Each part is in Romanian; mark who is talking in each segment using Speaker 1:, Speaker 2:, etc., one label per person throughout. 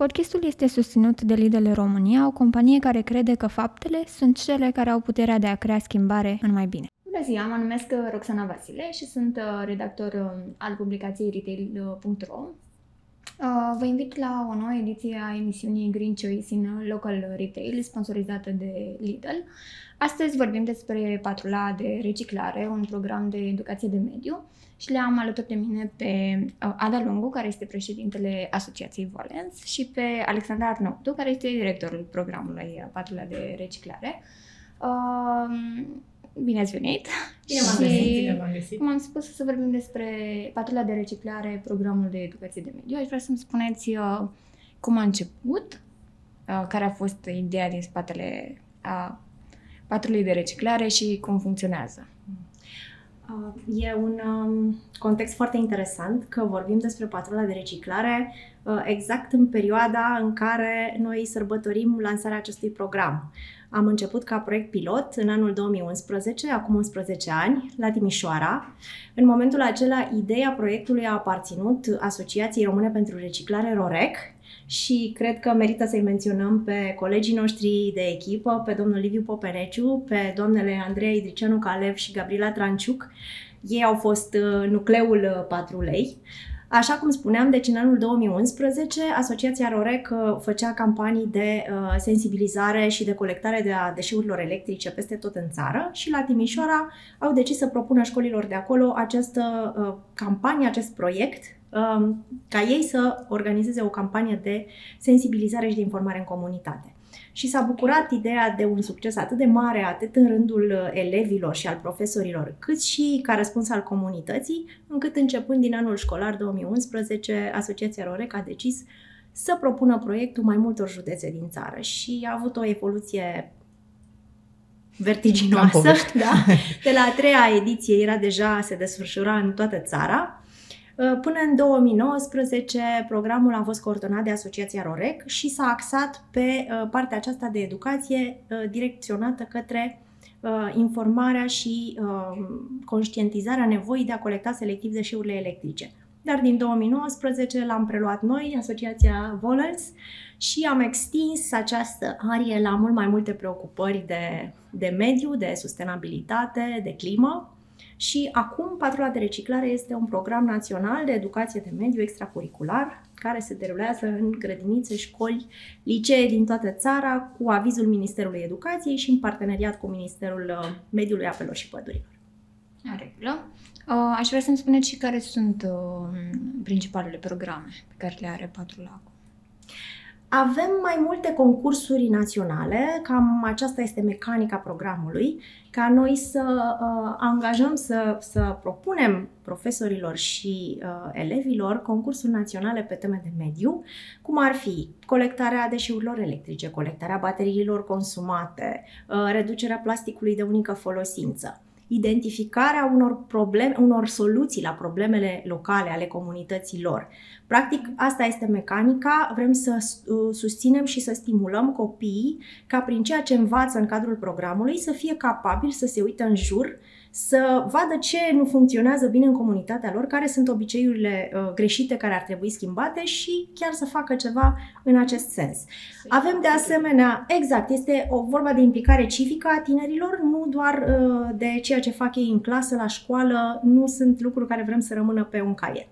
Speaker 1: Podcastul este susținut de Lidl România, o companie care crede că faptele sunt cele care au puterea de a crea schimbare în mai bine. Bună ziua, mă numesc Roxana Vasile și sunt uh, redactor uh, al publicației retail.ro. Uh, vă invit la o nouă ediție a emisiunii Green Choice in Local Retail, sponsorizată de Lidl. Astăzi vorbim despre patrula de reciclare, un program de educație de mediu și le-am alături de mine pe uh, Ada Lungu, care este președintele Asociației Volens, și pe Alexandra Arnautu, care este directorul programului uh, Patrula de Reciclare. Uh, bine ați venit!
Speaker 2: Bine m-am găsit, bine m-am găsit.
Speaker 1: Cum am spus, să vorbim despre Patrula de Reciclare, programul de educație de mediu. Aș vrea să-mi spuneți uh, cum a început, uh, care a fost ideea din spatele a patrulei de reciclare și cum funcționează.
Speaker 2: Uh, e un um, context foarte interesant că vorbim despre patrula de reciclare uh, exact în perioada în care noi sărbătorim lansarea acestui program. Am început ca proiect pilot în anul 2011, acum 11 ani, la Timișoara. În momentul acela, ideea proiectului a aparținut Asociației Române pentru Reciclare ROREC, și cred că merită să-i menționăm pe colegii noștri de echipă, pe domnul Liviu Popereciu, pe doamnele Andreea Idricianu Calev și Gabriela Tranciuc. Ei au fost uh, nucleul uh, patrulei. Așa cum spuneam, deci în anul 2011, Asociația ROREC uh, făcea campanii de uh, sensibilizare și de colectare de a deșeurilor electrice peste tot în țară și la Timișoara au decis să propună școlilor de acolo această uh, campanie, acest proiect Um, ca ei să organizeze o campanie de sensibilizare și de informare în comunitate. Și s-a bucurat ideea de un succes atât de mare, atât în rândul uh, elevilor și al profesorilor, cât și ca răspuns al comunității, încât începând din anul școlar 2011, Asociația Rorec a decis să propună proiectul mai multor județe din țară și a avut o evoluție vertiginoasă. Da? De la a treia ediție era deja, se desfășura în toată țara Uh, până în 2019, programul a fost coordonat de Asociația ROREC și s-a axat pe uh, partea aceasta de educație uh, direcționată către informarea și conștientizarea nevoii de a colecta selectiv deșeurile electrice. Dar din 2019 l-am preluat noi, Asociația Volens, și am extins această arie la mult mai multe preocupări de, de mediu, de sustenabilitate, de climă și acum Patrula de Reciclare este un program național de educație de mediu extracurricular care se derulează în grădinițe, școli, licee din toată țara cu avizul Ministerului Educației și în parteneriat cu Ministerul uh, Mediului, Apelor și Pădurilor.
Speaker 1: În regulă. Uh, aș vrea să-mi spuneți și care sunt uh, principalele programe pe care le are Patrula acum.
Speaker 2: Avem mai multe concursuri naționale, cam aceasta este mecanica programului, ca noi să uh, angajăm, să, să propunem profesorilor și uh, elevilor concursuri naționale pe teme de mediu, cum ar fi colectarea deșeurilor electrice, colectarea bateriilor consumate, uh, reducerea plasticului de unică folosință identificarea unor, probleme, unor soluții la problemele locale ale comunităților. Practic, asta este mecanica, vrem să uh, susținem și să stimulăm copiii ca prin ceea ce învață în cadrul programului să fie capabili să se uită în jur, să vadă ce nu funcționează bine în comunitatea lor, care sunt obiceiurile uh, greșite care ar trebui schimbate și chiar să facă ceva în acest sens. Avem de asemenea, exact, este o vorba de implicare civică a tinerilor, nu doar uh, de ceea ce fac ei în clasă, la școală, nu sunt lucruri care vrem să rămână pe un caiet.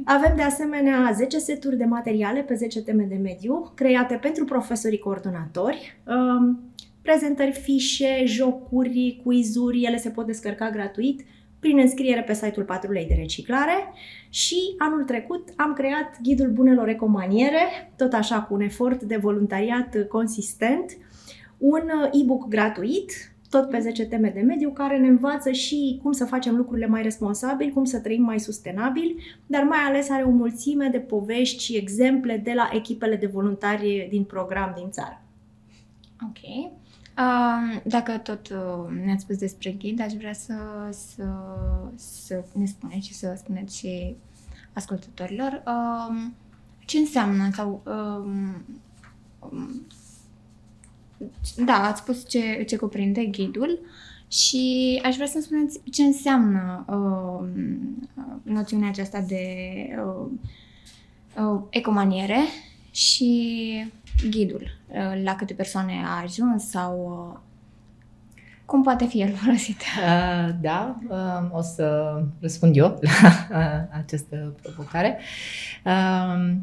Speaker 2: Okay. Avem de asemenea 10 seturi de materiale pe 10 teme de mediu, create pentru profesorii coordonatori. Um, prezentări fișe, jocuri, quizuri, ele se pot descărca gratuit prin înscriere pe site-ul Patrulei de Reciclare și anul trecut am creat Ghidul Bunelor Ecomaniere, tot așa cu un efort de voluntariat consistent, un e-book gratuit, tot pe 10 teme de mediu, care ne învață și cum să facem lucrurile mai responsabil, cum să trăim mai sustenabil, dar mai ales are o mulțime de povești și exemple de la echipele de voluntari din program din țară.
Speaker 1: Ok. Uh, dacă tot uh, ne-ați spus despre ghid, aș vrea să, să, să ne spuneți și să spuneți și ascultătorilor uh, ce înseamnă sau uh, da, ați spus ce, ce cuprinde ghidul și aș vrea să-mi spuneți ce înseamnă uh, noțiunea aceasta de uh, uh, ecomaniere Și ghidul, uh, la câte persoane a ajuns sau uh, cum poate fi el folosit? Uh,
Speaker 3: da, uh, o să răspund eu la uh, această provocare. Uh,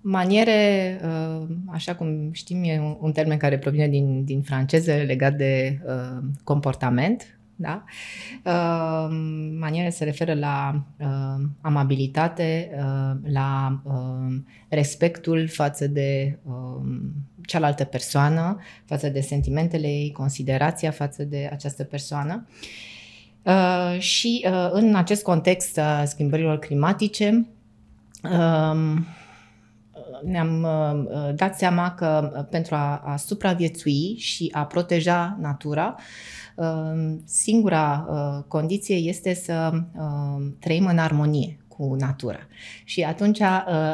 Speaker 3: maniere, uh, așa cum știm, e un, un termen care provine din, din franceză legat de uh, comportament, da? Uh, maniere se referă la uh, amabilitate, uh, la uh, respectul față de uh, cealaltă persoană, față de sentimentele ei, considerația față de această persoană. Uh, și uh, în acest context a schimbărilor climatice, uh, ne-am uh, dat seama că uh, pentru a, a supraviețui și a proteja natura, uh, singura uh, condiție este să uh, trăim în armonie cu natura. Și atunci uh,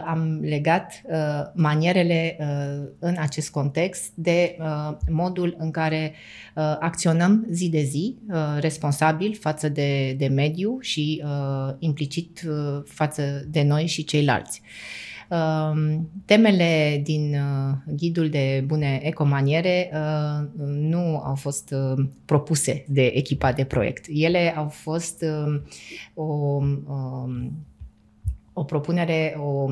Speaker 3: am legat uh, manierele uh, în acest context de uh, modul în care uh, acționăm zi de zi, uh, responsabil față de, de mediu și uh, implicit uh, față de noi și ceilalți. Um, temele din uh, ghidul de bune ecomaniere uh, nu au fost uh, propuse de echipa de proiect. Ele au fost um, o um, o propunere, o,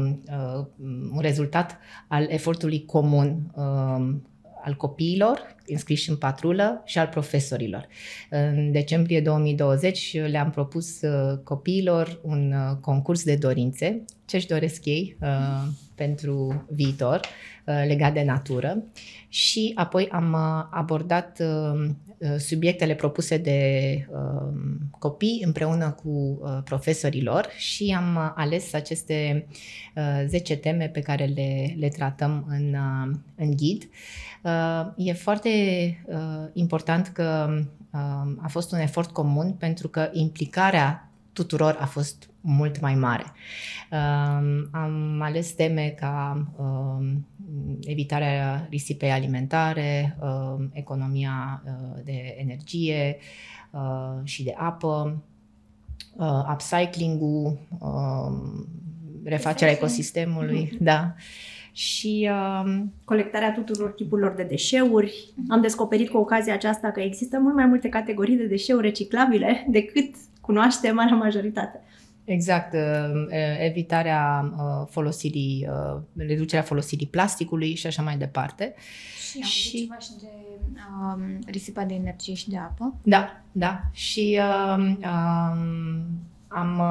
Speaker 3: un rezultat al efortului comun al copiilor înscriși în patrulă și al profesorilor. În decembrie 2020 le-am propus copiilor un concurs de dorințe, ce își doresc ei pentru viitor legat de natură și apoi am abordat subiectele propuse de copii împreună cu profesorilor și am ales aceste 10 teme pe care le, le tratăm în, în ghid. E foarte important că a fost un efort comun pentru că implicarea tuturor a fost mult mai mare. Uh, am ales teme ca uh, evitarea risipei alimentare, uh, economia uh, de energie uh, și de apă, uh, upcycling-ul, uh, refacerea ecosistemului, mm-hmm. da și uh,
Speaker 2: colectarea tuturor tipurilor de deșeuri. Am descoperit cu ocazia aceasta că există mult mai multe categorii de deșeuri reciclabile decât cunoaște marea majoritate.
Speaker 3: Exact, uh, evitarea uh, folosirii, uh, reducerea folosirii plasticului și așa mai departe.
Speaker 1: Și, și... ceva și de um, risipa de energie și de apă.
Speaker 3: Da, da. Și um, um, am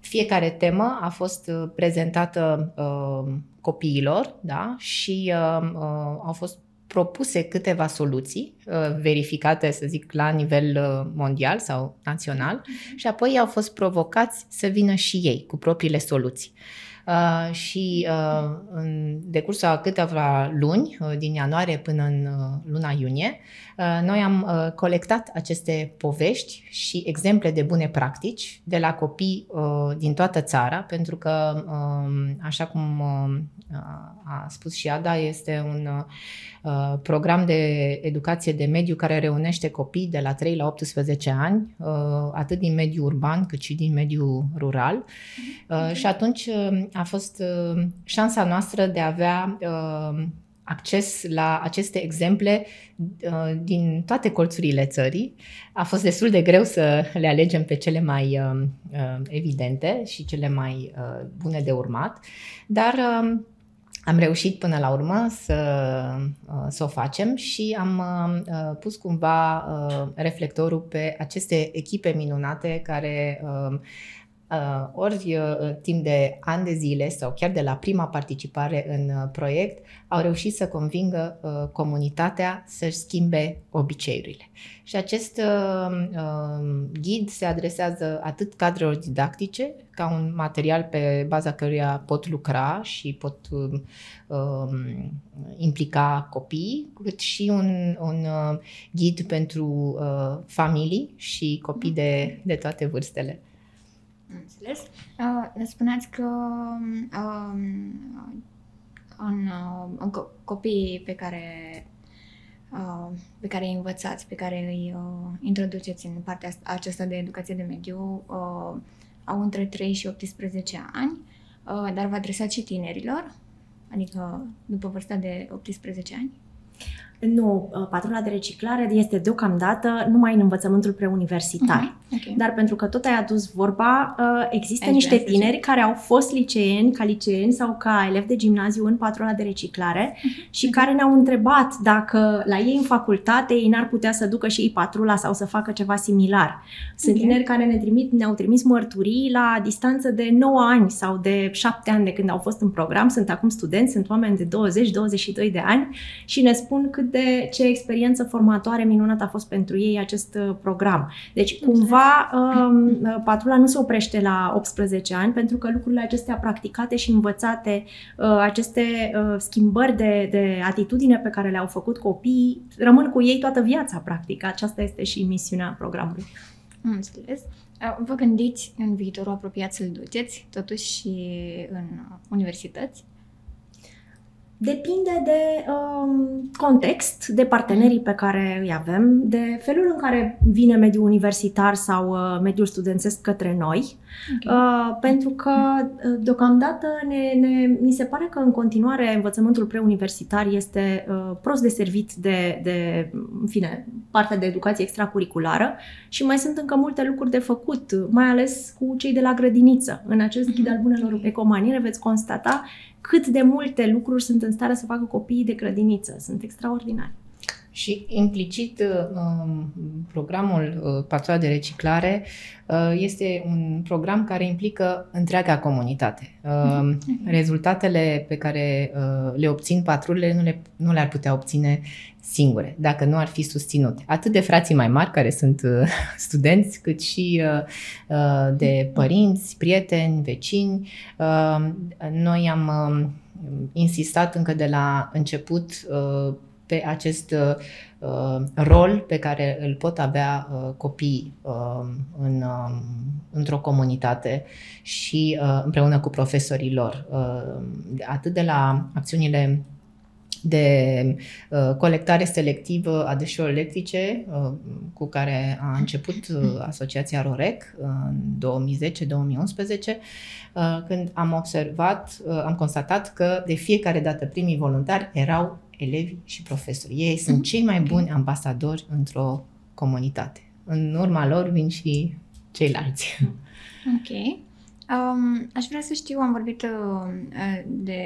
Speaker 3: fiecare temă a fost prezentată uh, copiilor da? și uh, uh, au fost propuse câteva soluții uh, verificate, să zic, la nivel uh, mondial sau național uh-huh. și apoi au fost provocați să vină și ei cu propriile soluții. Uh, și uh, în decursul a câteva luni, uh, din ianuarie până în uh, luna iunie, uh, noi am uh, colectat aceste povești și exemple de bune practici de la copii uh, din toată țara, pentru că, uh, așa cum uh, a spus și Ada, este un uh, program de educație de mediu care reunește copii de la 3 la 18 ani, uh, atât din mediul urban cât și din mediul rural. Uh, și atunci uh, a fost uh, șansa noastră de a avea uh, acces la aceste exemple uh, din toate colțurile țării. A fost destul de greu să le alegem pe cele mai uh, uh, evidente și cele mai uh, bune de urmat, dar uh, am reușit până la urmă să, uh, să o facem și am uh, pus cumva uh, reflectorul pe aceste echipe minunate care Uh, ori uh, timp de ani de zile sau chiar de la prima participare în uh, proiect, au reușit să convingă uh, comunitatea să-și schimbe obiceiurile. Și acest uh, uh, ghid se adresează atât cadrelor didactice, ca un material pe baza căruia pot lucra și pot uh, um, implica copii, cât și un, un uh, ghid pentru uh, familii și copii de, de toate vârstele.
Speaker 1: Înțeles. Uh, spuneați că uh, în, uh, în copiii pe care uh, pe care îi învățați, pe care îi uh, introduceți în partea aceasta de educație de mediu, uh, au între 3 și 18 ani, uh, dar vă adresați și tinerilor. adică după vârsta de 18 ani?
Speaker 2: Nu, uh, patrula de reciclare este deocamdată numai în învățământul preuniversitar. Uh-huh. Okay. Dar pentru că tot ai adus vorba, uh, există Aici niște tineri care au fost liceeni, ca liceeni sau ca elevi de gimnaziu în patrula de reciclare uh-huh. și care ne-au întrebat dacă la ei în facultate ei n-ar putea să ducă și ei patrula sau să facă ceva similar. Sunt okay. tineri care ne trimit, ne-au trimis mărturii la distanță de 9 ani sau de 7 ani de când au fost în program, sunt acum studenți, sunt oameni de 20-22 de ani și ne spun cât de ce experiență formatoare minunată a fost pentru ei acest uh, program. Deci, cumva, um, uh, patrula nu se oprește la 18 ani, pentru că lucrurile acestea practicate și învățate, uh, aceste schimbări de, de atitudine pe care le-au făcut copiii, rămân cu ei toată viața, practic. Aceasta este și misiunea programului.
Speaker 1: Am înțeles. Vă gândiți în viitorul apropiat să-l duceți, totuși și în universități?
Speaker 2: Depinde de um, context, de partenerii pe care îi avem, de felul în care vine mediul universitar sau uh, mediul studențesc către noi. Okay. Uh, pentru că, uh, deocamdată, ne, ne, mi se pare că, în continuare, învățământul preuniversitar este uh, prost deservit de, de, în fine, partea de educație extracurriculară și mai sunt încă multe lucruri de făcut, mai ales cu cei de la grădiniță. În acest ghid al bunelor ecomaniere veți constata cât de multe lucruri sunt în stare să facă copiii de grădiniță. Sunt extraordinari.
Speaker 3: Și implicit um, programul uh, Patrula de Reciclare uh, este un program care implică întreaga comunitate. Mm-hmm. Rezultatele pe care uh, le obțin patrulele nu, le, nu le-ar putea obține singure, dacă nu ar fi susținute. Atât de frații mai mari, care sunt studenți, cât și de părinți, prieteni, vecini. Noi am insistat încă de la început pe acest uh, rol pe care îl pot avea uh, copiii uh, în, uh, într-o comunitate și uh, împreună cu profesorii lor. Uh, atât de la acțiunile de uh, colectare selectivă a deșeurilor electrice, uh, cu care a început uh, Asociația ROREC în 2010-2011, uh, când am observat, uh, am constatat că de fiecare dată primii voluntari erau elevi și profesori. Ei sunt cei mai buni ambasadori într-o comunitate. În urma lor vin și ceilalți.
Speaker 1: Ok. Um, aș vrea să știu, am vorbit uh, de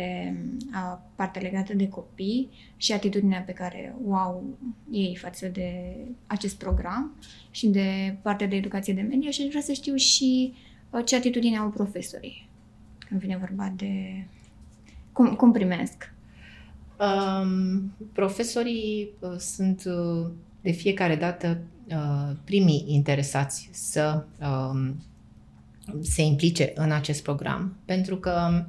Speaker 1: uh, partea legată de copii și atitudinea pe care o au ei față de acest program și de partea de educație de media și aș vrea să știu și uh, ce atitudine au profesorii când vine vorba de cum, cum primesc.
Speaker 3: Um, profesorii uh, sunt uh, de fiecare dată uh, primii interesați să uh, se implice în acest program, pentru că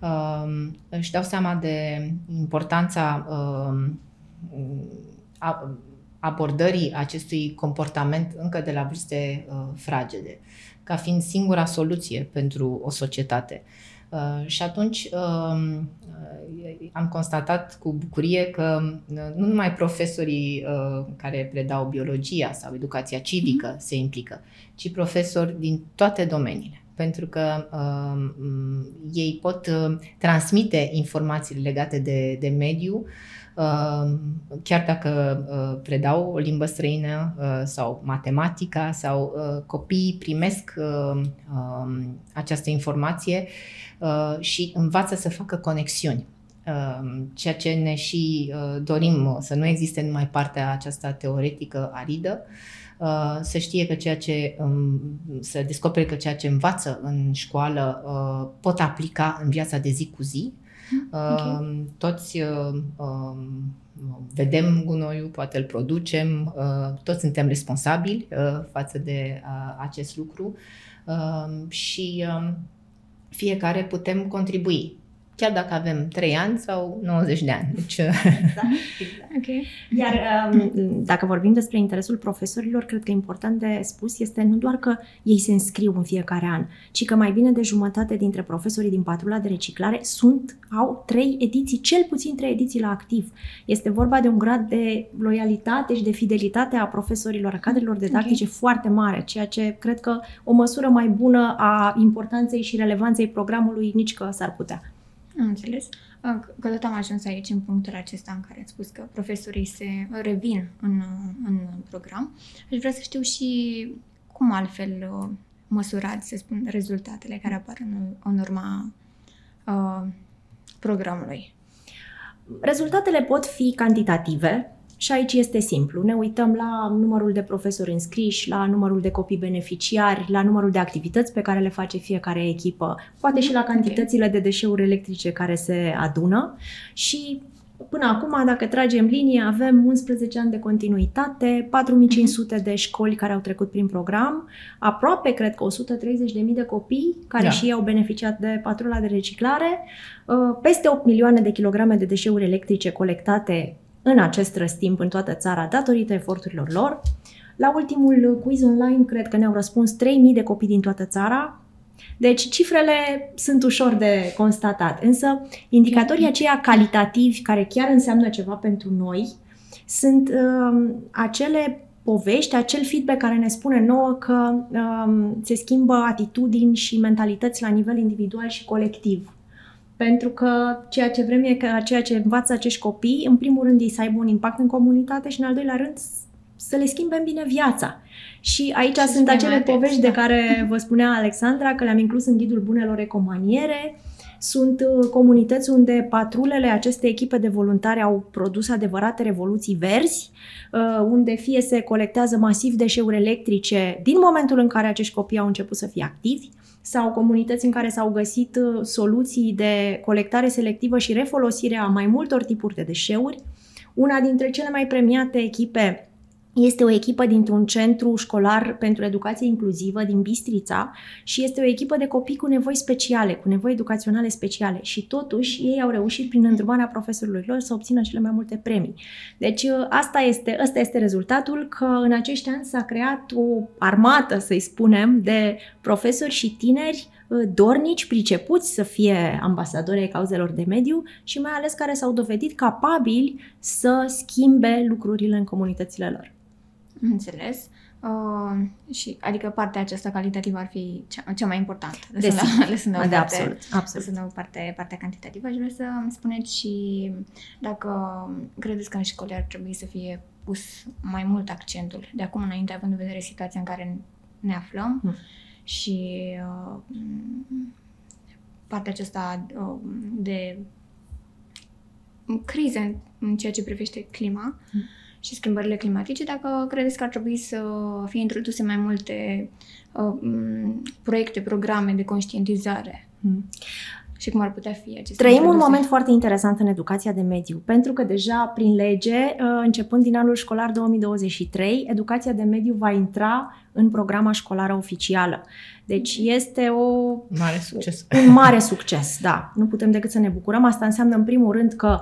Speaker 3: uh, își dau seama de importanța uh, abordării acestui comportament încă de la vârste uh, fragede, ca fiind singura soluție pentru o societate. Uh, și atunci uh, am constatat cu bucurie că uh, nu numai profesorii uh, care predau biologia sau educația civică mm-hmm. se implică, ci profesori din toate domeniile. Pentru că uh, ei pot uh, transmite informații legate de, de mediu, uh, chiar dacă uh, predau o limbă străină uh, sau matematica sau uh, copiii primesc uh, uh, această informație uh, și învață să facă conexiuni. Ehm, ceea ce ne și uh, dorim uh, să nu existe numai partea aceasta teoretică aridă, uh, să știe că ceea ce, um, să descopere că ceea ce învață în școală pot aplica în viața de zi cu zi. Okay. Ehm, toți um, vedem gunoiul, poate îl producem, toți suntem responsabili față de acest lucru ehm, și fiecare putem contribui chiar dacă avem 3 ani sau 90 de ani. Deci... Exact,
Speaker 2: exact. Okay. Iar um, dacă vorbim despre interesul profesorilor, cred că important de spus este nu doar că ei se înscriu în fiecare an, ci că mai bine de jumătate dintre profesorii din patrula de reciclare sunt, au trei ediții, cel puțin trei ediții la activ. Este vorba de un grad de loialitate și de fidelitate a profesorilor, a cadrelor didactice okay. foarte mare, ceea ce cred că o măsură mai bună a importanței și relevanței programului nici că s-ar putea.
Speaker 1: Am înțeles. Că tot am ajuns aici în punctul acesta în care am spus că profesorii se revin în, în program. Aș vrea să știu și cum altfel uh, măsurați, să spun, rezultatele care apar în, în urma uh, programului.
Speaker 2: Rezultatele pot fi cantitative, și aici este simplu. Ne uităm la numărul de profesori înscriși, la numărul de copii beneficiari, la numărul de activități pe care le face fiecare echipă, poate și la cantitățile de deșeuri electrice care se adună și Până acum, dacă tragem linie, avem 11 ani de continuitate, 4500 de școli care au trecut prin program, aproape, cred că 130.000 de copii care da. și ei au beneficiat de patrula de reciclare, uh, peste 8 milioane de kilograme de deșeuri electrice colectate în acest răstimp în toată țara datorită eforturilor lor. La ultimul quiz online cred că ne-au răspuns 3.000 de copii din toată țara. Deci cifrele sunt ușor de constatat, însă indicatorii aceia calitativi care chiar înseamnă ceva pentru noi sunt uh, acele povești, acel feedback care ne spune nouă că um, se schimbă atitudini și mentalități la nivel individual și colectiv. Pentru că ceea ce vrem e ca ceea ce învață acești copii, în primul rând, ei să aibă un impact în comunitate și, în al doilea rând, să le schimbe în bine viața. Și aici și sunt acele atenți, povești da. de care vă spunea Alexandra, că le-am inclus în ghidul bunelor ecomaniere. Sunt uh, comunități unde patrulele, aceste echipe de voluntari au produs adevărate revoluții verzi, uh, unde fie se colectează masiv deșeuri electrice din momentul în care acești copii au început să fie activi, sau comunități în care s-au găsit uh, soluții de colectare selectivă și refolosire a mai multor tipuri de deșeuri. Una dintre cele mai premiate echipe este o echipă dintr-un centru școlar pentru educație inclusivă din Bistrița și este o echipă de copii cu nevoi speciale, cu nevoi educaționale speciale și totuși ei au reușit prin îndrumarea profesorilor lor să obțină cele mai multe premii. Deci ă, asta este, asta este rezultatul că în acești ani s-a creat o armată, să-i spunem, de profesori și tineri ă, dornici, pricepuți să fie ambasadori ai cauzelor de mediu și mai ales care s-au dovedit capabili să schimbe lucrurile în comunitățile lor.
Speaker 1: Înțeles. Uh, și, adică partea aceasta calitativă ar fi cea, cea mai importantă. Lăsând la, lăsând
Speaker 2: de, de absolut, absolut.
Speaker 1: Lăsând parte, partea cantitativă, aș vrea să îmi spuneți și dacă credeți că în școli ar trebui să fie pus mai mult accentul de acum înainte, având în vedere situația în care ne aflăm hmm. și uh, partea aceasta uh, de crize în ceea ce privește clima. Hmm și schimbările climatice, dacă credeți că ar trebui să fie introduse mai multe uh, proiecte, programe de conștientizare. Hmm. Și cum ar putea fi acestea?
Speaker 2: Trăim introduse? un moment foarte interesant în educația de mediu, pentru că deja prin lege, uh, începând din anul școlar 2023, educația de mediu va intra în programa școlară oficială. Deci este o,
Speaker 3: mare succes.
Speaker 2: un mare succes, da. Nu putem decât să ne bucurăm. Asta înseamnă în primul rând că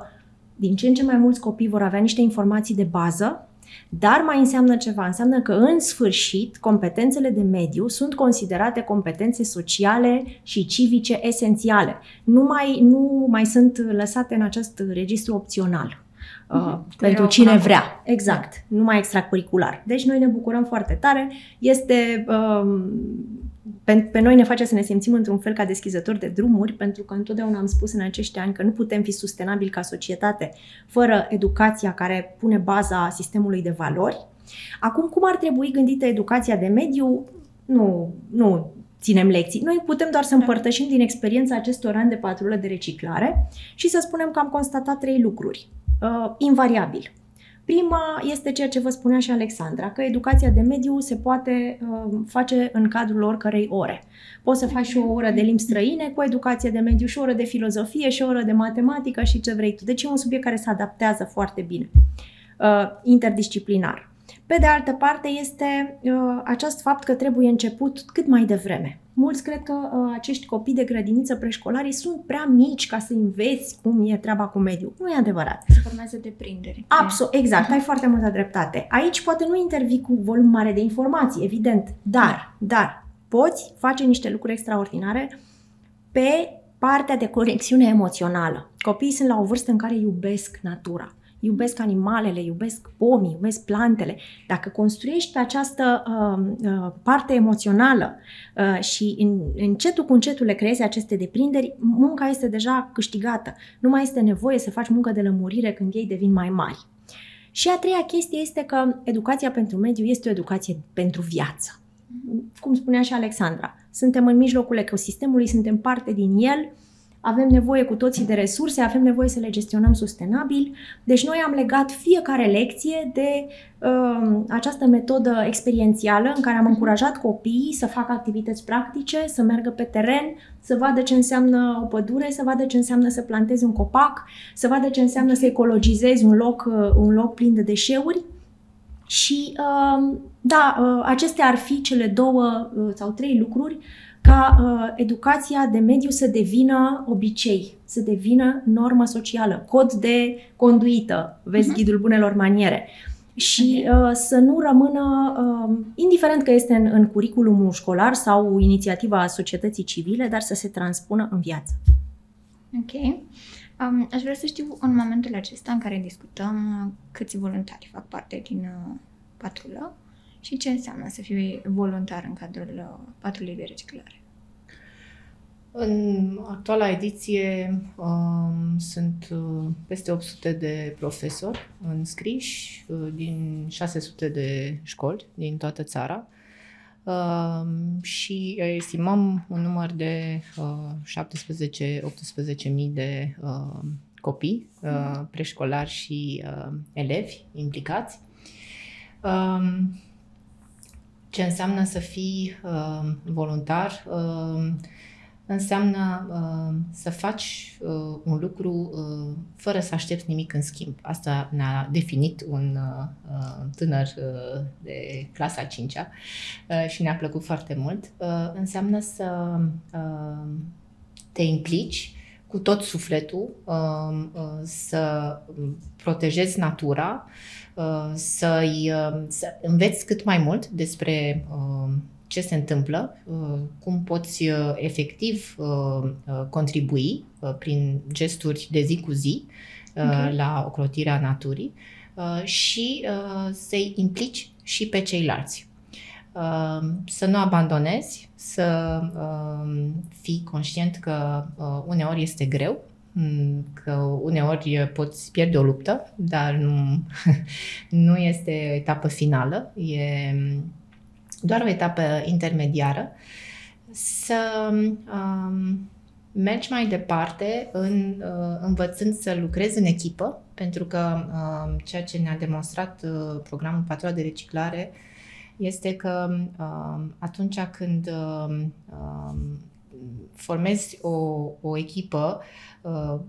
Speaker 2: din ce în ce mai mulți copii vor avea niște informații de bază, dar mai înseamnă ceva. Înseamnă că, în sfârșit, competențele de mediu sunt considerate competențe sociale și civice esențiale. Nu mai, nu mai sunt lăsate în acest registru opțional. Uh, pentru cine vrea. Exact. Nu mai extracurricular. Deci noi ne bucurăm foarte tare. Este uh, pe, pe noi ne face să ne simțim într-un fel ca deschizători de drumuri, pentru că întotdeauna am spus în acești ani că nu putem fi sustenabili ca societate fără educația care pune baza sistemului de valori. Acum, cum ar trebui gândită educația de mediu? Nu, nu ținem lecții. Noi putem doar să da. împărtășim din experiența acestor ani de patrulă de reciclare și să spunem că am constatat trei lucruri. Uh, invariabil. Prima este ceea ce vă spunea și Alexandra, că educația de mediu se poate uh, face în cadrul oricărei ore. Poți să faci și o oră de limbi străine cu educație de mediu și o oră de filozofie și o oră de matematică și ce vrei tu. Deci e un subiect care se adaptează foarte bine, uh, interdisciplinar. Pe de altă parte este uh, acest fapt că trebuie început cât mai devreme. Mulți cred că uh, acești copii de grădiniță preșcolari sunt prea mici ca să înveți cum e treaba cu mediul. Nu e adevărat.
Speaker 1: Se formează deprinderi.
Speaker 2: Absolut, exact, ai foarte multă dreptate. Aici poate nu intervii cu volum mare de informații, evident, dar, dar poți face niște lucruri extraordinare pe partea de conexiune emoțională. Copiii sunt la o vârstă în care iubesc natura iubesc animalele, iubesc pomii, iubesc plantele. Dacă construiești această uh, uh, parte emoțională uh, și în, încetul cu încetul le creezi aceste deprinderi, munca este deja câștigată. Nu mai este nevoie să faci muncă de lămurire când ei devin mai mari. Și a treia chestie este că educația pentru mediu este o educație pentru viață. Cum spunea și Alexandra, suntem în mijlocul ecosistemului, suntem parte din el, avem nevoie cu toții de resurse, avem nevoie să le gestionăm sustenabil. Deci noi am legat fiecare lecție de uh, această metodă experiențială în care am încurajat copiii să facă activități practice, să meargă pe teren, să vadă ce înseamnă o pădure, să vadă ce înseamnă să plantezi un copac, să vadă ce înseamnă să ecologizezi un loc, uh, un loc plin de deșeuri. Și uh, da, uh, acestea ar fi cele două uh, sau trei lucruri ca uh, educația de mediu să devină obicei, să devină normă socială, cod de conduită, vezi uh-huh. ghidul bunelor maniere. Și uh, să nu rămână, uh, indiferent că este în, în curiculumul școlar sau inițiativa societății civile, dar să se transpună în viață.
Speaker 1: Ok. Um, aș vrea să știu în momentul acesta în care discutăm uh, câți voluntari fac parte din uh, patrulă și ce înseamnă să fii voluntar în cadrul uh, patrulei de reciclare.
Speaker 3: În actuala ediție um, sunt uh, peste 800 de profesori înscriși uh, din 600 de școli din toată țara uh, și estimăm un număr de uh, 17-18 mii de uh, copii uh, preșcolari și uh, elevi implicați. Uh, ce înseamnă să fii uh, voluntar? Uh, înseamnă uh, să faci uh, un lucru uh, fără să aștepți nimic în schimb. Asta ne-a definit un uh, uh tânăr uh, de clasa 5-a uh, și ne-a plăcut foarte mult. Uh, înseamnă să uh, te implici cu tot sufletul, uh, uh, să protejezi natura, uh, să-i, uh, să înveți cât mai mult despre uh, ce se întâmplă, uh, cum poți uh, efectiv uh, contribui prin gesturi de zi cu zi okay. la ocrotirea naturii și să-i implici și pe ceilalți. Să nu abandonezi, să fii conștient că uneori este greu, mm, că uneori poți pierde o luptă, dar nu, nu este o etapă finală, e doar o etapă intermediară, să um, mergi mai departe în uh, învățând să lucrezi în echipă, pentru că uh, ceea ce ne-a demonstrat uh, programul Patrula de Reciclare este că uh, atunci când uh, uh, formezi o, o echipă uh,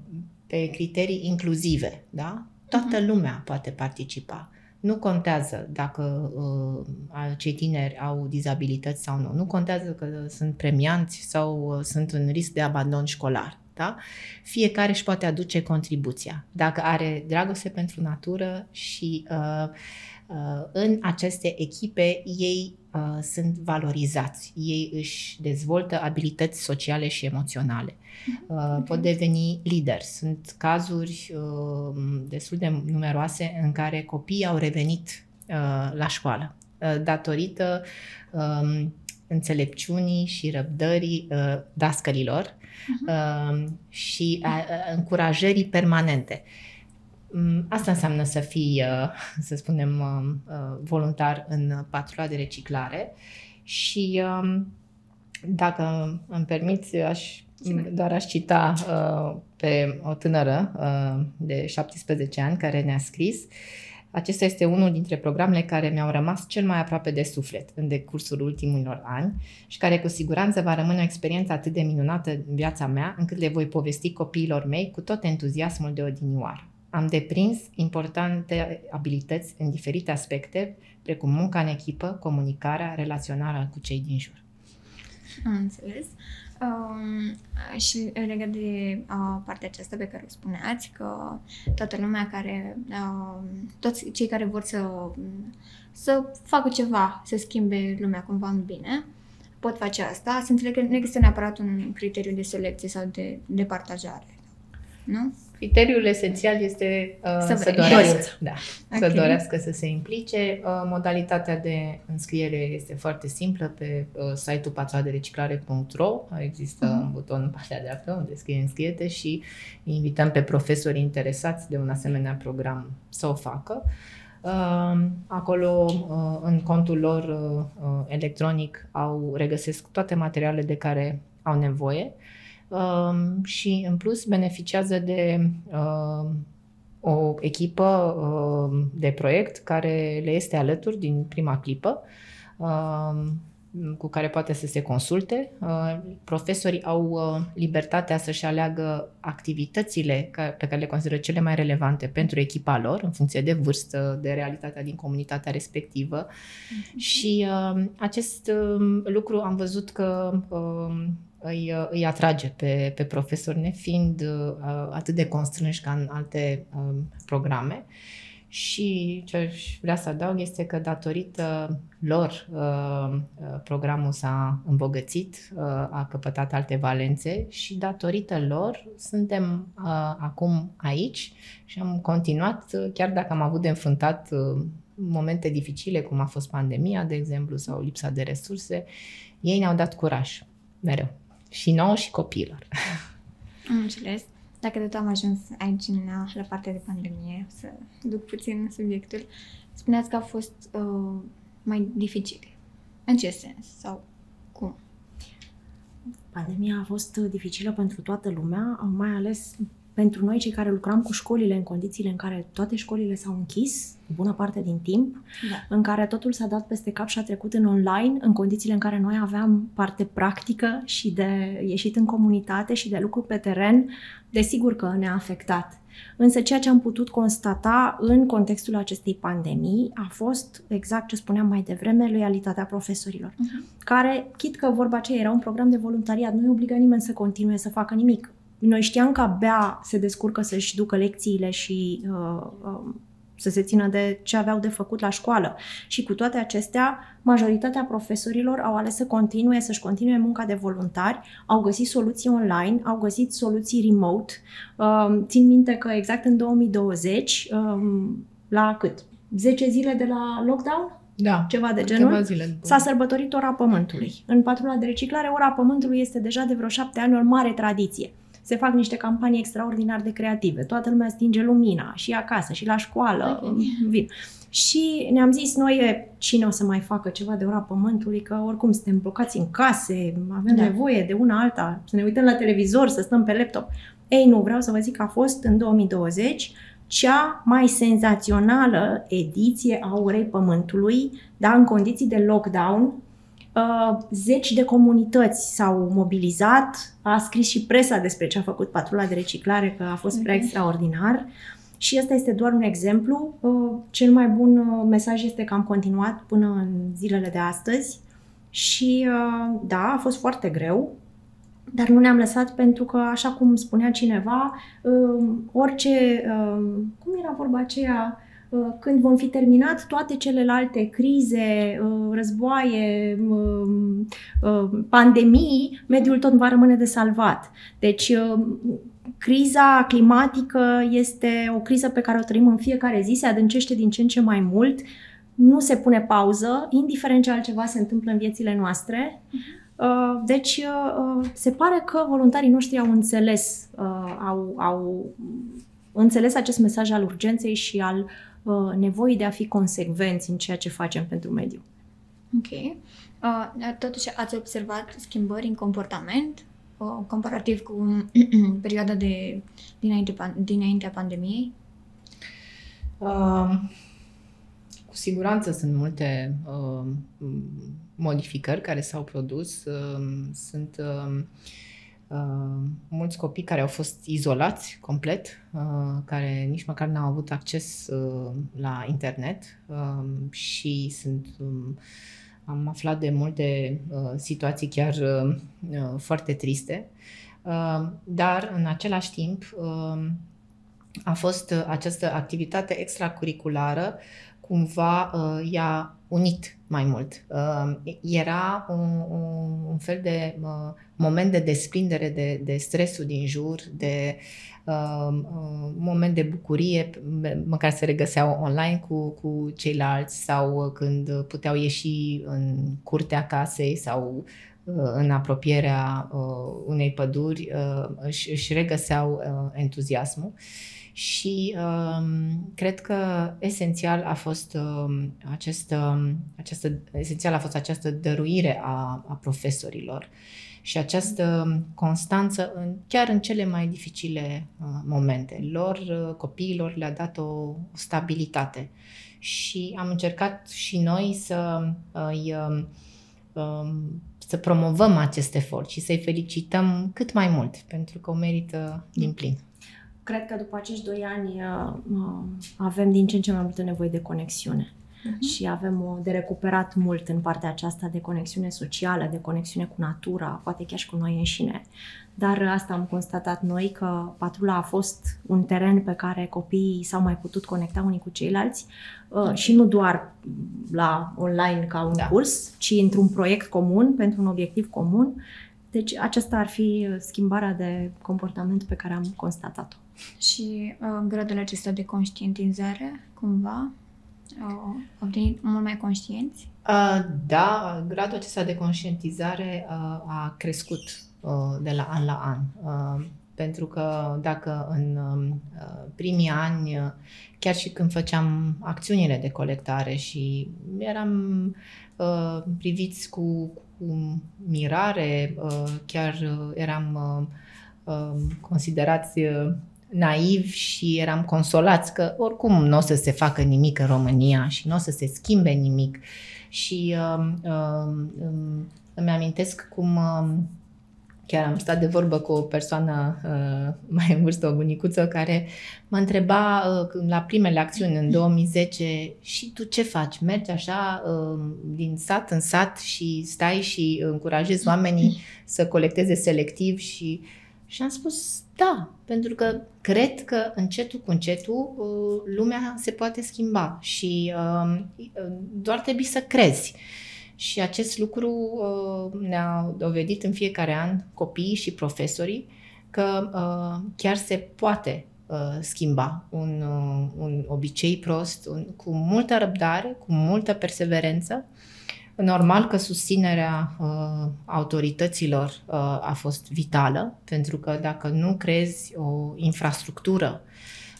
Speaker 3: pe criterii inclusive, da? toată mhm. lumea poate participa. Nu contează dacă uh, cei tineri au dizabilități sau nu. Nu contează că sunt premianți sau uh, sunt în risc de abandon școlar. Da? Fiecare își poate aduce contribuția. Dacă are dragoste pentru natură și uh, uh, în aceste echipe ei uh, sunt valorizați, ei își dezvoltă abilități sociale și emoționale. Uh, okay. Pot deveni lideri. Sunt cazuri uh, destul de numeroase în care copiii au revenit uh, la școală uh, datorită uh, înțelepciunii și răbdării uh, dascălilor uh-huh. uh, și a, a încurajării permanente. Mm, asta înseamnă să fii, uh, să spunem, uh, uh, voluntar în patrula de reciclare și um, dacă îmi permiți, aș, doar aș cita pe o tânără de 17 ani care ne-a scris acesta este unul dintre programele care mi-au rămas cel mai aproape de suflet în decursul ultimilor ani și care cu siguranță va rămâne o experiență atât de minunată în viața mea încât le voi povesti copiilor mei cu tot entuziasmul de odinioară. Am deprins importante abilități în diferite aspecte, precum munca în echipă, comunicarea, relaționarea cu cei din jur.
Speaker 1: Am înțeles. Um, și legat de uh, partea aceasta pe care o spuneați, că toată lumea care, uh, toți cei care vor să, să facă ceva, să schimbe lumea cumva în bine, pot face asta. Să înțeleg că nu există neapărat un criteriu de selecție sau de, de partajare. Nu?
Speaker 3: Criteriul esențial este uh, să, să dorească, da, okay. să dorească să se implice. Uh, modalitatea de înscriere este foarte simplă pe uh, site-ul patradereciclare.ro. Există uh-huh. un buton în partea dreaptă unde scrie înscriete și invităm pe profesori interesați de un asemenea program să o facă. Uh, acolo, uh, în contul lor uh, electronic, au regăsesc toate materialele de care au nevoie Um, și în plus beneficiază de um, o echipă um, de proiect care le este alături din prima clipă cu care poate să se consulte. Uh, profesorii au uh, libertatea să-și aleagă activitățile pe care le consideră cele mai relevante pentru echipa lor, în funcție de vârstă, de realitatea din comunitatea respectivă. Mm-hmm. Și acest lucru am văzut că îi, uh, îi atrage pe, pe profesori, nefiind uh, atât de constrânși ca în alte uh, programe. Și ce aș vrea să adaug este că datorită lor uh, uh, programul s-a îmbogățit, uh, a căpătat alte valențe și datorită lor suntem acum aici și am continuat, chiar dacă am avut de înfruntat momente dificile, cum a fost pandemia, de exemplu, sau lipsa de resurse, ei ne-au dat curaj, mereu. Și nouă și copiilor.
Speaker 1: Am înțeles. Dacă de tot am ajuns aici în, la partea de pandemie, să duc puțin subiectul, spuneați că a fost uh, mai dificil. În ce sens? Sau cum?
Speaker 2: Pandemia a fost dificilă pentru toată lumea, mai ales pentru noi, cei care lucram cu școlile în condițiile în care toate școlile s-au închis, bună parte din timp, da. în care totul s-a dat peste cap și a trecut în online, în condițiile în care noi aveam parte practică și de ieșit în comunitate și de lucru pe teren, desigur că ne-a afectat. Însă ceea ce am putut constata în contextul acestei pandemii a fost, exact ce spuneam mai devreme, loialitatea profesorilor, uh-huh. care, chit că vorba aceea era un program de voluntariat, nu i obliga nimeni să continue să facă nimic. Noi știam că abia se descurcă să-și ducă lecțiile și uh, uh, să se țină de ce aveau de făcut la școală. Și cu toate acestea, majoritatea profesorilor au ales să continue, să-și continue munca de voluntari, au găsit soluții online, au găsit soluții remote. Uh, țin minte că exact în 2020, uh, um, la cât? 10 zile de la lockdown?
Speaker 3: Da,
Speaker 2: ceva de genul, zile s-a sărbătorit ora Pământului. În patrula de reciclare, ora Pământului este deja de vreo șapte ani o mare tradiție se fac niște campanii extraordinar de creative. Toată lumea stinge lumina și acasă și la școală. Okay. Vin. Și ne-am zis noi, cine o să mai facă ceva de ora pământului, că oricum suntem blocați în case, avem da. nevoie de una alta, să ne uităm la televizor, să stăm pe laptop. Ei, nu, vreau să vă zic că a fost în 2020 cea mai senzațională ediție a Urei Pământului, da, în condiții de lockdown, Uh, zeci de comunități s-au mobilizat, a scris și presa despre ce a făcut patrula de reciclare, că a fost prea extraordinar. Și ăsta este doar un exemplu. Uh, cel mai bun uh, mesaj este că am continuat până în zilele de astăzi și da, a fost foarte greu, dar nu ne-am lăsat pentru că, așa cum spunea cineva, orice, cum era vorba aceea, Uh, când vom fi terminat toate celelalte crize, uh, războaie, um, uh, pandemii, mediul tot va rămâne de salvat. Deci, criza climatică este o criză pe care o trăim în fiecare zi, se adâncește din ce în ce mai mult, nu se pune pauză, indiferent ce altceva se întâmplă în viețile noastre. Mhm. Deci, se pare că voluntarii noștri au înțeles, au, au înțeles acest mesaj al urgenței și al uh, nevoii de a fi consecvenți în ceea ce facem pentru mediu.
Speaker 1: Ok. Uh, totuși, ați observat schimbări în comportament uh, comparativ cu perioada de dinainte, dinaintea pandemiei? Uh,
Speaker 3: cu siguranță sunt multe uh, modificări care s-au produs. Uh, sunt uh, Uh, mulți copii care au fost izolați complet, uh, care nici măcar n-au avut acces uh, la internet uh, și sunt um, am aflat de multe uh, situații chiar uh, uh, foarte triste, uh, dar în același timp uh, a fost această activitate extracurriculară cumva i-a unit mai mult. Era un, un fel de moment de desprindere de, de stresul din jur, de un moment de bucurie, măcar se regăseau online cu, cu ceilalți sau când puteau ieși în curtea casei sau în apropierea unei păduri, își, își regăseau entuziasmul și um, cred că esențial a fost um, acest, um, această, esențial a fost această dăruire a, a profesorilor și această constanță în, chiar în cele mai dificile uh, momente. Lor, uh, copiilor, le-a dat o, o stabilitate și am încercat și noi să îi uh, um, să promovăm acest efort și să-i felicităm cât mai mult, pentru că o merită din plin
Speaker 2: cred că după acești doi ani uh, uh, avem din ce în ce mai multă nevoie de conexiune. Uh-huh. Și avem o, de recuperat mult în partea aceasta de conexiune socială, de conexiune cu natura, poate chiar și cu noi înșine. Dar asta am constatat noi că patrula a fost un teren pe care copiii s-au mai putut conecta unii cu ceilalți uh, și nu doar la online ca un da. curs, ci într-un proiect comun, pentru un obiectiv comun. Deci aceasta ar fi schimbarea de comportament pe care am constatat-o.
Speaker 1: Și uh, gradul acesta de conștientizare, cumva, uh, au devenit mult mai conștienți?
Speaker 3: Uh, da, gradul acesta de conștientizare uh, a crescut uh, de la an la an. Uh, pentru că dacă în um, uh, primii ani, uh, chiar și când făceam acțiunile de colectare și eram uh, priviți cu, cu mirare, uh, chiar uh, eram uh, uh, considerați uh, naivi și eram consolați că oricum nu o să se facă nimic în România și nu o să se schimbe nimic. Și uh, uh, uh, îmi amintesc cum uh, chiar am stat de vorbă cu o persoană uh, mai în vârstă, o bunicuță, care mă întreba uh, la primele acțiuni în 2010 și tu ce faci? Mergi așa uh, din sat în sat și stai și încurajezi oamenii să colecteze selectiv și și am spus da, pentru că cred că încetul cu încetul uh, lumea se poate schimba și um, doar trebuie să crezi. Și acest lucru uh, ne-a dovedit în fiecare an copiii și profesorii că uh, chiar se poate schimba un, un obicei prost un, cu multă răbdare, cu multă perseverență Normal că susținerea uh, autorităților uh, a fost vitală, pentru că dacă nu crezi o infrastructură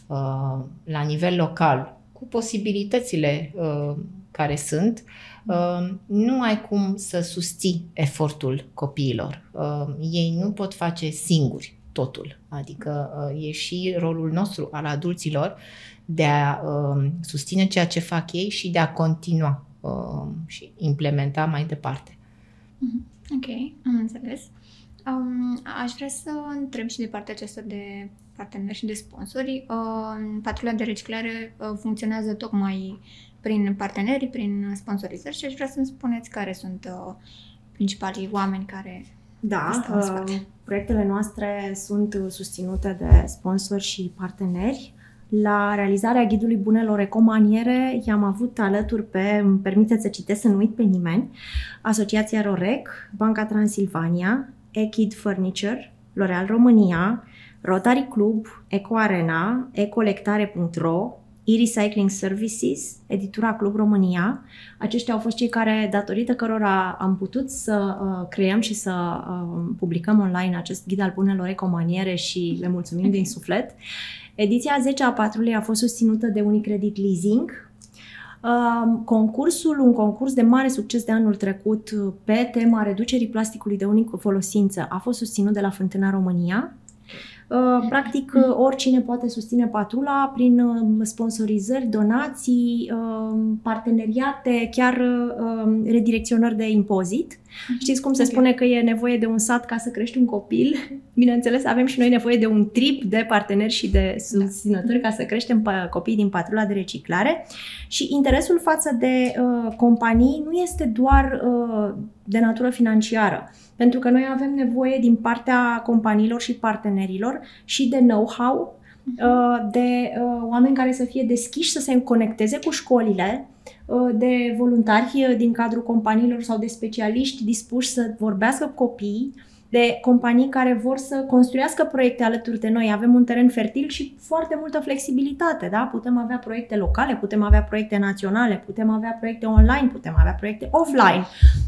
Speaker 3: uh, la nivel local, cu posibilitățile uh, care sunt, uh, nu ai cum să susții efortul copiilor. Uh, ei nu pot face singuri totul. Adică uh, e și rolul nostru al adulților de a uh, susține ceea ce fac ei și de a continua uh, și implementa mai departe.
Speaker 1: Mm-hmm. Ok, am înțeles. Um, aș vrea să întreb și de partea aceasta de parteneri și de sponsori. Uh, patrula de reciclare uh, funcționează tocmai prin parteneri, prin sponsorizări și aș vrea să-mi spuneți care sunt uh, principalii oameni care
Speaker 2: da, uh, proiectele noastre sunt susținute de sponsori și parteneri. La realizarea ghidului bunelor recomaniere i-am avut alături pe, îmi permiteți să citesc, să nu uit pe nimeni, Asociația Rorec, Banca Transilvania, Echid Furniture, L'Oreal România, Rotary Club, Eco Arena, ecolectare.ro, e-Recycling Services, editura Club România. Aceștia au fost cei care, datorită cărora am putut să uh, creăm și să uh, publicăm online acest ghid al bunelor ecomaniere și le mulțumim din suflet. Ediția 10 a patrulei a fost susținută de Unicredit Leasing. Concursul, un concurs de mare succes de anul trecut pe tema reducerii plasticului de unică folosință, a fost susținut de la Fântâna România. Uh, practic, uh, oricine poate susține patrula prin uh, sponsorizări, donații, parteneriate, chiar redirecționări de impozit. Mhm. Știți cum se okay. spune că e nevoie de un sat ca să crești un copil? Bineînțeles, avem și noi nevoie de un trip de parteneri și de susținători ca să creștem copiii din patrula de reciclare. Și interesul față de uh, companii nu este doar uh, de natură financiară. Pentru că noi avem nevoie din partea companiilor și partenerilor și de know-how de oameni care să fie deschiși să se conecteze cu școlile, de voluntari din cadrul companiilor sau de specialiști dispuși să vorbească cu copiii, de companii care vor să construiască proiecte alături de noi. Avem un teren fertil și foarte multă flexibilitate, da? Putem avea proiecte locale, putem avea proiecte naționale, putem avea proiecte online, putem avea proiecte offline.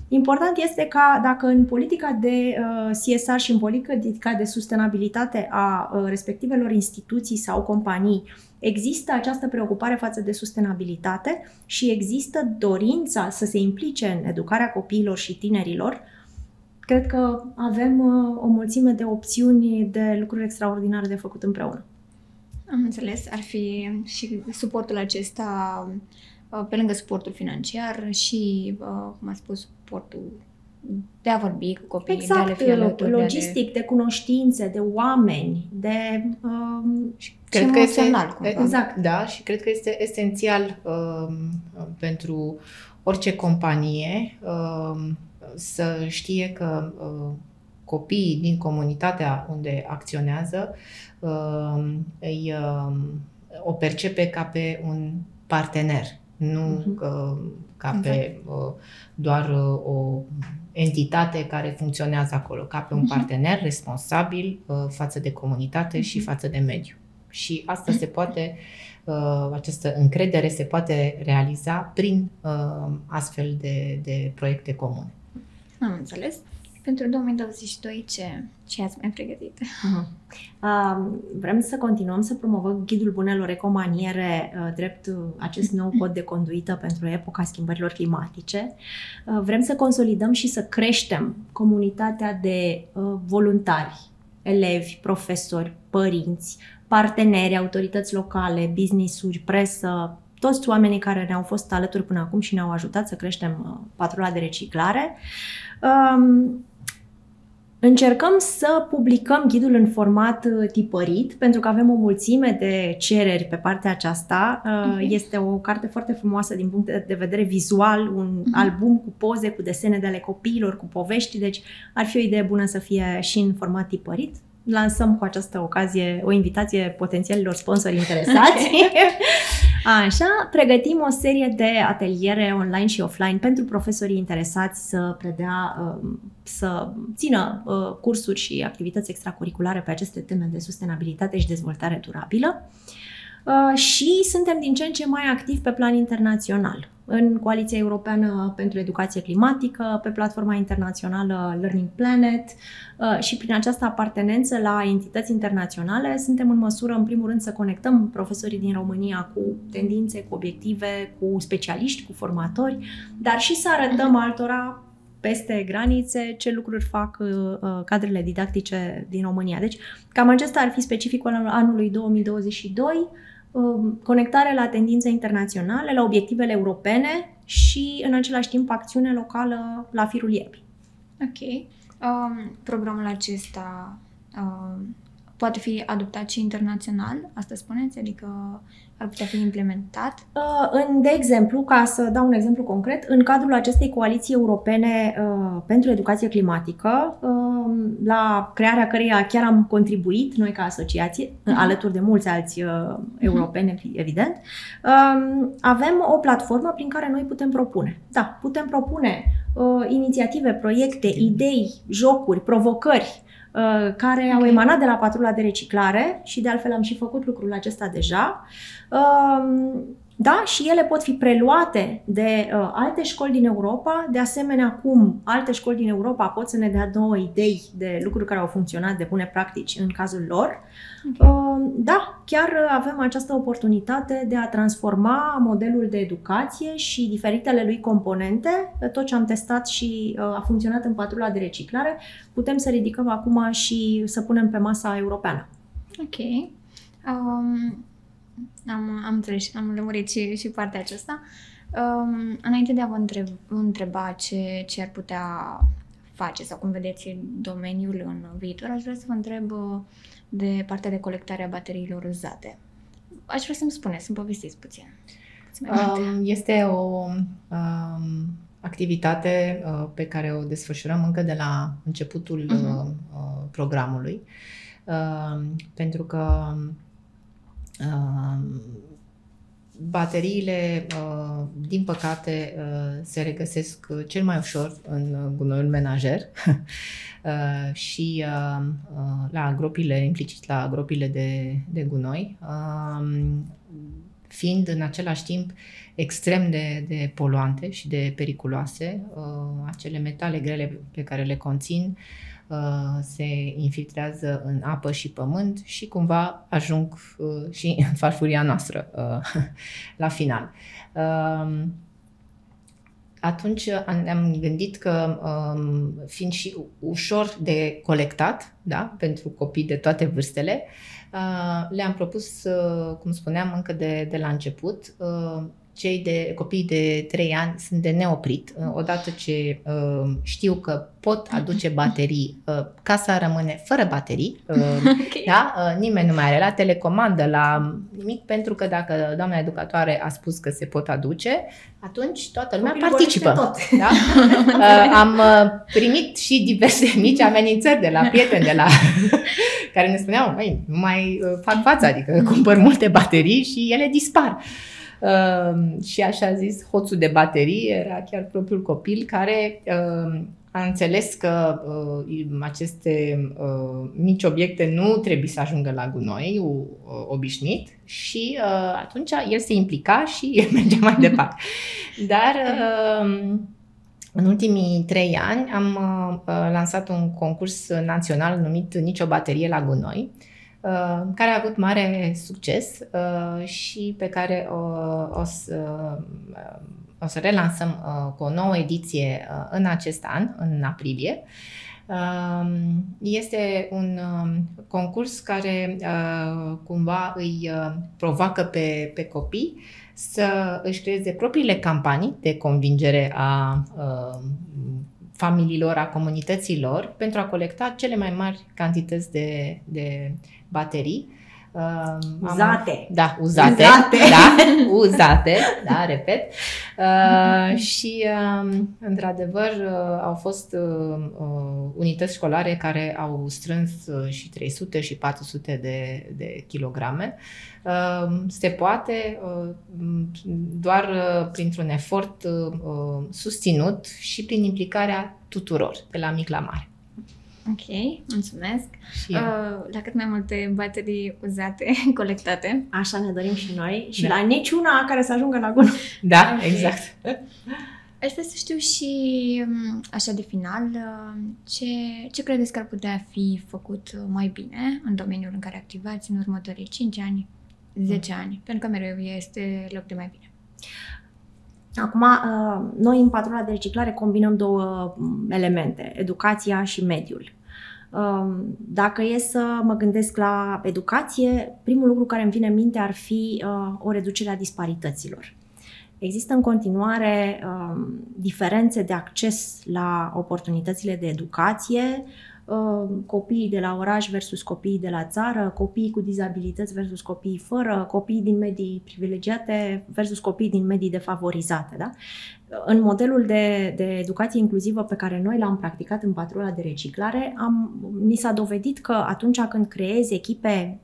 Speaker 2: Important este ca dacă în politica de uh, CSR și în politica de sustenabilitate a uh, respectivelor instituții sau companii există această preocupare față de sustenabilitate și există dorința să se implice în educarea copiilor și tinerilor, cred că avem uh, o mulțime de opțiuni de lucruri extraordinare de făcut împreună.
Speaker 1: Am înțeles, ar fi și suportul acesta uh, pe lângă suportul financiar și, uh, cum a spus, suportul de a vorbi cu copiii,
Speaker 2: exact,
Speaker 1: de a le fi alături,
Speaker 2: logistic, de, de cunoștințe, de oameni, de... Um,
Speaker 1: și cred că este, cumva.
Speaker 3: Exact. Da, și cred că este esențial um, pentru orice companie um, să știe că uh, copiii din comunitatea unde acționează uh, îi, uh, o percepe ca pe un partener, nu uh-huh. ca pe exact. uh, doar uh, o entitate care funcționează acolo, ca pe un uh-huh. partener responsabil uh, față de comunitate uh-huh. și față de mediu. Și asta se poate, uh, această încredere se poate realiza prin uh, astfel de, de proiecte comune.
Speaker 1: Am înțeles. Pentru 2022 ce, ce ați mai pregătit? Uh-huh.
Speaker 2: Uh, vrem să continuăm să promovăm Ghidul Bunelor Ecomaniere uh, drept uh, acest nou cod de conduită pentru epoca schimbărilor climatice. Uh, vrem să consolidăm și să creștem comunitatea de uh, voluntari, elevi, profesori, părinți, parteneri, autorități locale, business-uri, presă, toți oamenii care ne-au fost alături până acum și ne-au ajutat să creștem uh, patrula de reciclare. Um, Încercăm să publicăm ghidul în format uh, tipărit, pentru că avem o mulțime de cereri pe partea aceasta. Uh-huh. Este o carte foarte frumoasă din punct de vedere vizual, un uh-huh. album cu poze, cu desene de ale copiilor, cu povești, deci ar fi o idee bună să fie și în format tipărit lansăm cu această ocazie o invitație potențialilor sponsori interesați. Așa, pregătim o serie de ateliere online și offline pentru profesorii interesați să predea, um, să țină uh, cursuri și activități extracurriculare pe aceste teme de sustenabilitate și dezvoltare durabilă. Uh, și suntem din ce în ce mai activi pe plan internațional în Coaliția Europeană pentru Educație Climatică, pe platforma internațională Learning Planet uh, și prin această apartenență la entități internaționale suntem în măsură, în primul rând, să conectăm profesorii din România cu tendințe, cu obiective, cu specialiști, cu formatori, dar și să arătăm altora peste granițe ce lucruri fac uh, uh cadrele didactice din România. Deci, cam acesta ar fi specificul anului 2022 Um, conectare la tendințe internaționale, la obiectivele europene și, în același timp, acțiune locală la firul iepi.
Speaker 1: Ok. Um, programul acesta um, poate fi adoptat și internațional, asta spuneți? Adică ar putea fi implementat?
Speaker 2: Uh, în, de exemplu, ca să dau un exemplu concret, în cadrul acestei coaliții europene uh, pentru educație climatică, uh, la crearea căreia chiar am contribuit noi ca asociație, uh-huh. alături de mulți alți uh, europeni, uh-huh. evident, uh, avem o platformă prin care noi putem propune. Da, putem propune uh, inițiative, proiecte, idei, jocuri, provocări Uh, care au emanat de la patrula de reciclare și de altfel am și făcut lucrul acesta deja. Um, da, și ele pot fi preluate de uh, alte școli din Europa. De asemenea, cum alte școli din Europa pot să ne dea două idei de lucruri care au funcționat, de bune practici în cazul lor. Okay. Uh, da, chiar avem această oportunitate de a transforma modelul de educație și diferitele lui componente. Tot ce am testat și uh, a funcționat în patrula de reciclare, putem să ridicăm acum și să punem pe masa europeană.
Speaker 1: Ok. Um, am, am înțeles, am lămurit și, și partea aceasta. Um, înainte de a vă întreb, întreba ce, ce ar putea face sau cum vedeți domeniul în viitor, aș vrea să vă întreb uh, de partea de colectare a bateriilor uzate. Aș vrea să-mi spuneți, să-mi povestiți puțin.
Speaker 3: Um, este o um, activitate uh, pe care o desfășurăm încă de la începutul uh-huh. uh, programului, uh, pentru că Bateriile, uh, din păcate, uh, se regăsesc cel mai ușor în gunoiul menajer uh, și la gropile, implicit la gropile de, de gunoi, um, fiind în același timp extrem de, de poluante și de periculoase. Acele metale grele pe care le conțin Uh, se infiltrează în apă și pământ și cumva ajung uh, și în farfuria noastră uh, la final. Um, atunci ne-am gândit că, um, fiind și ușor de colectat, da, pentru copii de toate vârstele, le-am propus, cum spuneam încă de, de la început, cei de copii de 3 ani sunt de neoprit. Uh, odată ce uh, știu că pot aduce baterii, uh, casa rămâne fără baterii. Uh, okay. da? uh, nimeni nu mai are la telecomandă, la nimic, pentru că dacă doamna educatoare a spus că se pot aduce, atunci toată lumea Copilul participă. Tot. Da? uh, am uh, primit și diverse mici amenințări de la prieteni, de la care ne spuneau, nu mai uh, fac față, adică cumpăr multe baterii și ele dispar. Uh, Uh, și așa zis, hoțul de baterie era chiar propriul copil care uh, a înțeles că uh, aceste uh, mici obiecte nu trebuie să ajungă la gunoi uh, obișnuit și uh, atunci el se implica și mergea mai departe. Dar uh, în ultimii trei ani am uh, lansat un concurs național numit Nicio baterie la gunoi, uh, Uh, care a avut mare succes uh, și pe care o, o, să, uh, o să relansăm cu o nouă ediție în acest an, în aprilie. Este un um, concurs care cumva îi provoacă pe, pe copii să își creeze propriile campanii de convingere a familiilor, a comunităților, pentru a colecta cele mai mari cantități de, de baterii.
Speaker 2: Uh, uzate. Am,
Speaker 3: da, uzate. Uzate. Da, uzate, da, repet. Uh, și, uh, într-adevăr, uh, au fost uh, uh, unități școlare care au strâns uh, și 300 și 400 de, de kilograme. Uh, se poate uh, doar uh, printr-un efort uh, susținut și prin implicarea tuturor, de la mic la mare.
Speaker 1: Ok, mulțumesc. Și uh, la cât mai multe baterii uzate, colectate.
Speaker 2: Așa ne dorim și noi. Și da. la niciuna care să ajungă la gunoi.
Speaker 3: Da, okay. exact.
Speaker 1: Aș vrea să știu și, um, așa de final, uh, ce, ce credeți că ar putea fi făcut mai bine în domeniul în care activați în următorii 5 ani, 10 mm. ani? Pentru că mereu este loc de mai bine.
Speaker 2: Acum, uh, noi în patrula de reciclare combinăm două mm, elemente, educația și mediul. Um, dacă e să mă gândesc la educație, primul lucru care îmi vine în minte ar fi uh, o reducere a disparităților. Există în continuare um, diferențe de acces la oportunitățile de educație, Uh, copiii de la oraș versus copiii de la țară, copiii cu dizabilități versus copiii fără, copiii din medii privilegiate versus copiii din medii defavorizate. Da? În modelul de, de educație inclusivă pe care noi l-am practicat în patrula de reciclare, am, ni s-a dovedit că atunci când creezi echipe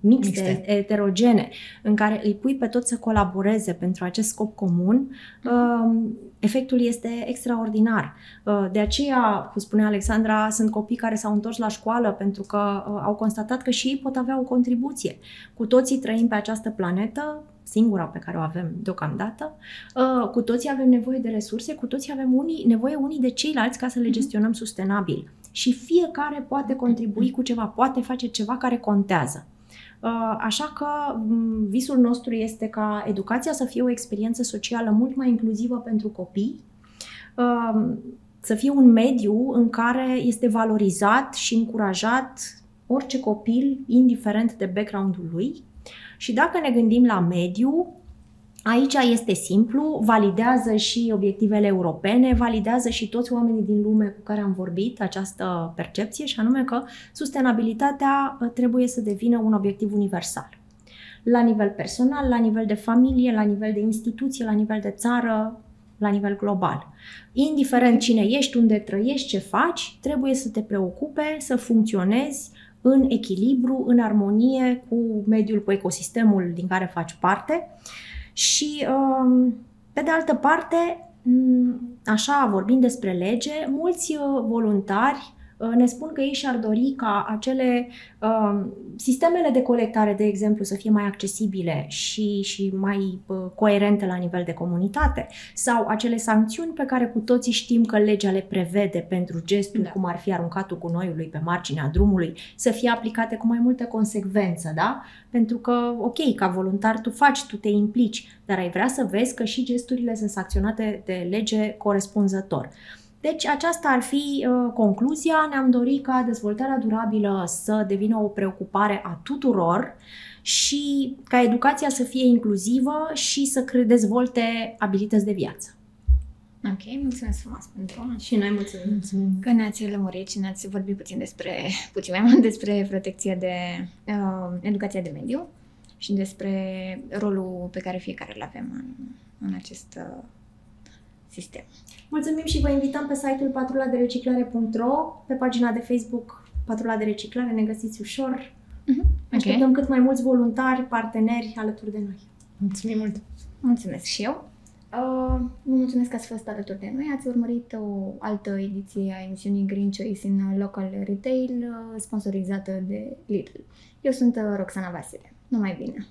Speaker 2: mixte, mixte, eterogene, în care îi pui pe toți să colaboreze pentru acest scop comun, uh, efectul este extraordinar. Uh, de aceea, cum spunea Alexandra, sunt copii care s-au întors la școală pentru că uh, au constatat că și ei pot avea o contribuție. Cu toții trăim pe această planetă, singura pe care o avem deocamdată, uh, cu toții avem nevoie de resurse, cu toții avem unii, nevoie unii de ceilalți ca să le mhm. gestionăm sustenabil. Și fiecare poate contribui cu ceva, poate face ceva care contează. Uh, așa că mm, visul nostru este ca educația să fie o experiență socială mult mai inclusivă pentru copii, um, să fie un mediu în care este valorizat și încurajat orice copil, indiferent de background-ul lui. Și dacă ne gândim la mediu, Aici este simplu, validează și obiectivele europene, validează și toți oamenii din lume cu care am vorbit această percepție și anume că sustenabilitatea uh, trebuie să devină un obiectiv universal. La nivel personal, la nivel de familie, la nivel de instituție, la nivel de țară, la nivel global. Indiferent cine ești, unde trăiești, ce faci, trebuie să te preocupe, să funcționezi în echilibru, în armonie cu mediul, cu ecosistemul din care faci parte. Și, um, pe de altă parte, așa, vorbind despre lege, mulți uh, voluntari Uh, ne spun că ei și-ar dori ca acele uh, sistemele de colectare, de exemplu, să fie mai accesibile și, și mai uh, coerente la nivel de comunitate sau acele sancțiuni pe care cu toții știm că legea le prevede pentru gestul da. cum ar fi aruncatul cu noiului pe marginea drumului, să fie aplicate cu mai multă consecvență, da? Pentru că, ok, ca voluntar tu faci, tu te implici, dar ai vrea să vezi că și gesturile sunt sancționate de lege corespunzător. Deci aceasta ar fi uh, concluzia. Ne-am dorit ca dezvoltarea durabilă să devină o preocupare a tuturor și ca educația să fie inclusivă și să dezvolte abilități de viață.
Speaker 1: Ok, mulțumesc frumos pentru
Speaker 2: Și noi mulțumim. mulțumim.
Speaker 1: Că ne-ați lămurit și ne-ați vorbit puțin despre, puțin mai mult despre protecția de uh, educația de mediu și despre rolul pe care fiecare îl avem în, în acest uh, sistem.
Speaker 2: Mulțumim și vă invităm pe site-ul patruladereciclare.ro, pe pagina de Facebook Patrula de Reciclare, ne găsiți ușor. Uh-huh. Așteptăm okay. cât mai mulți voluntari, parteneri alături de noi.
Speaker 3: Mulțumim mult!
Speaker 1: Mulțumesc și eu! Uh, vă mulțumesc că ați fost alături de noi. Ați urmărit o altă ediție a emisiunii Green Choice în Local Retail, uh, sponsorizată de Lidl. Eu sunt uh, Roxana Vasile. Numai bine!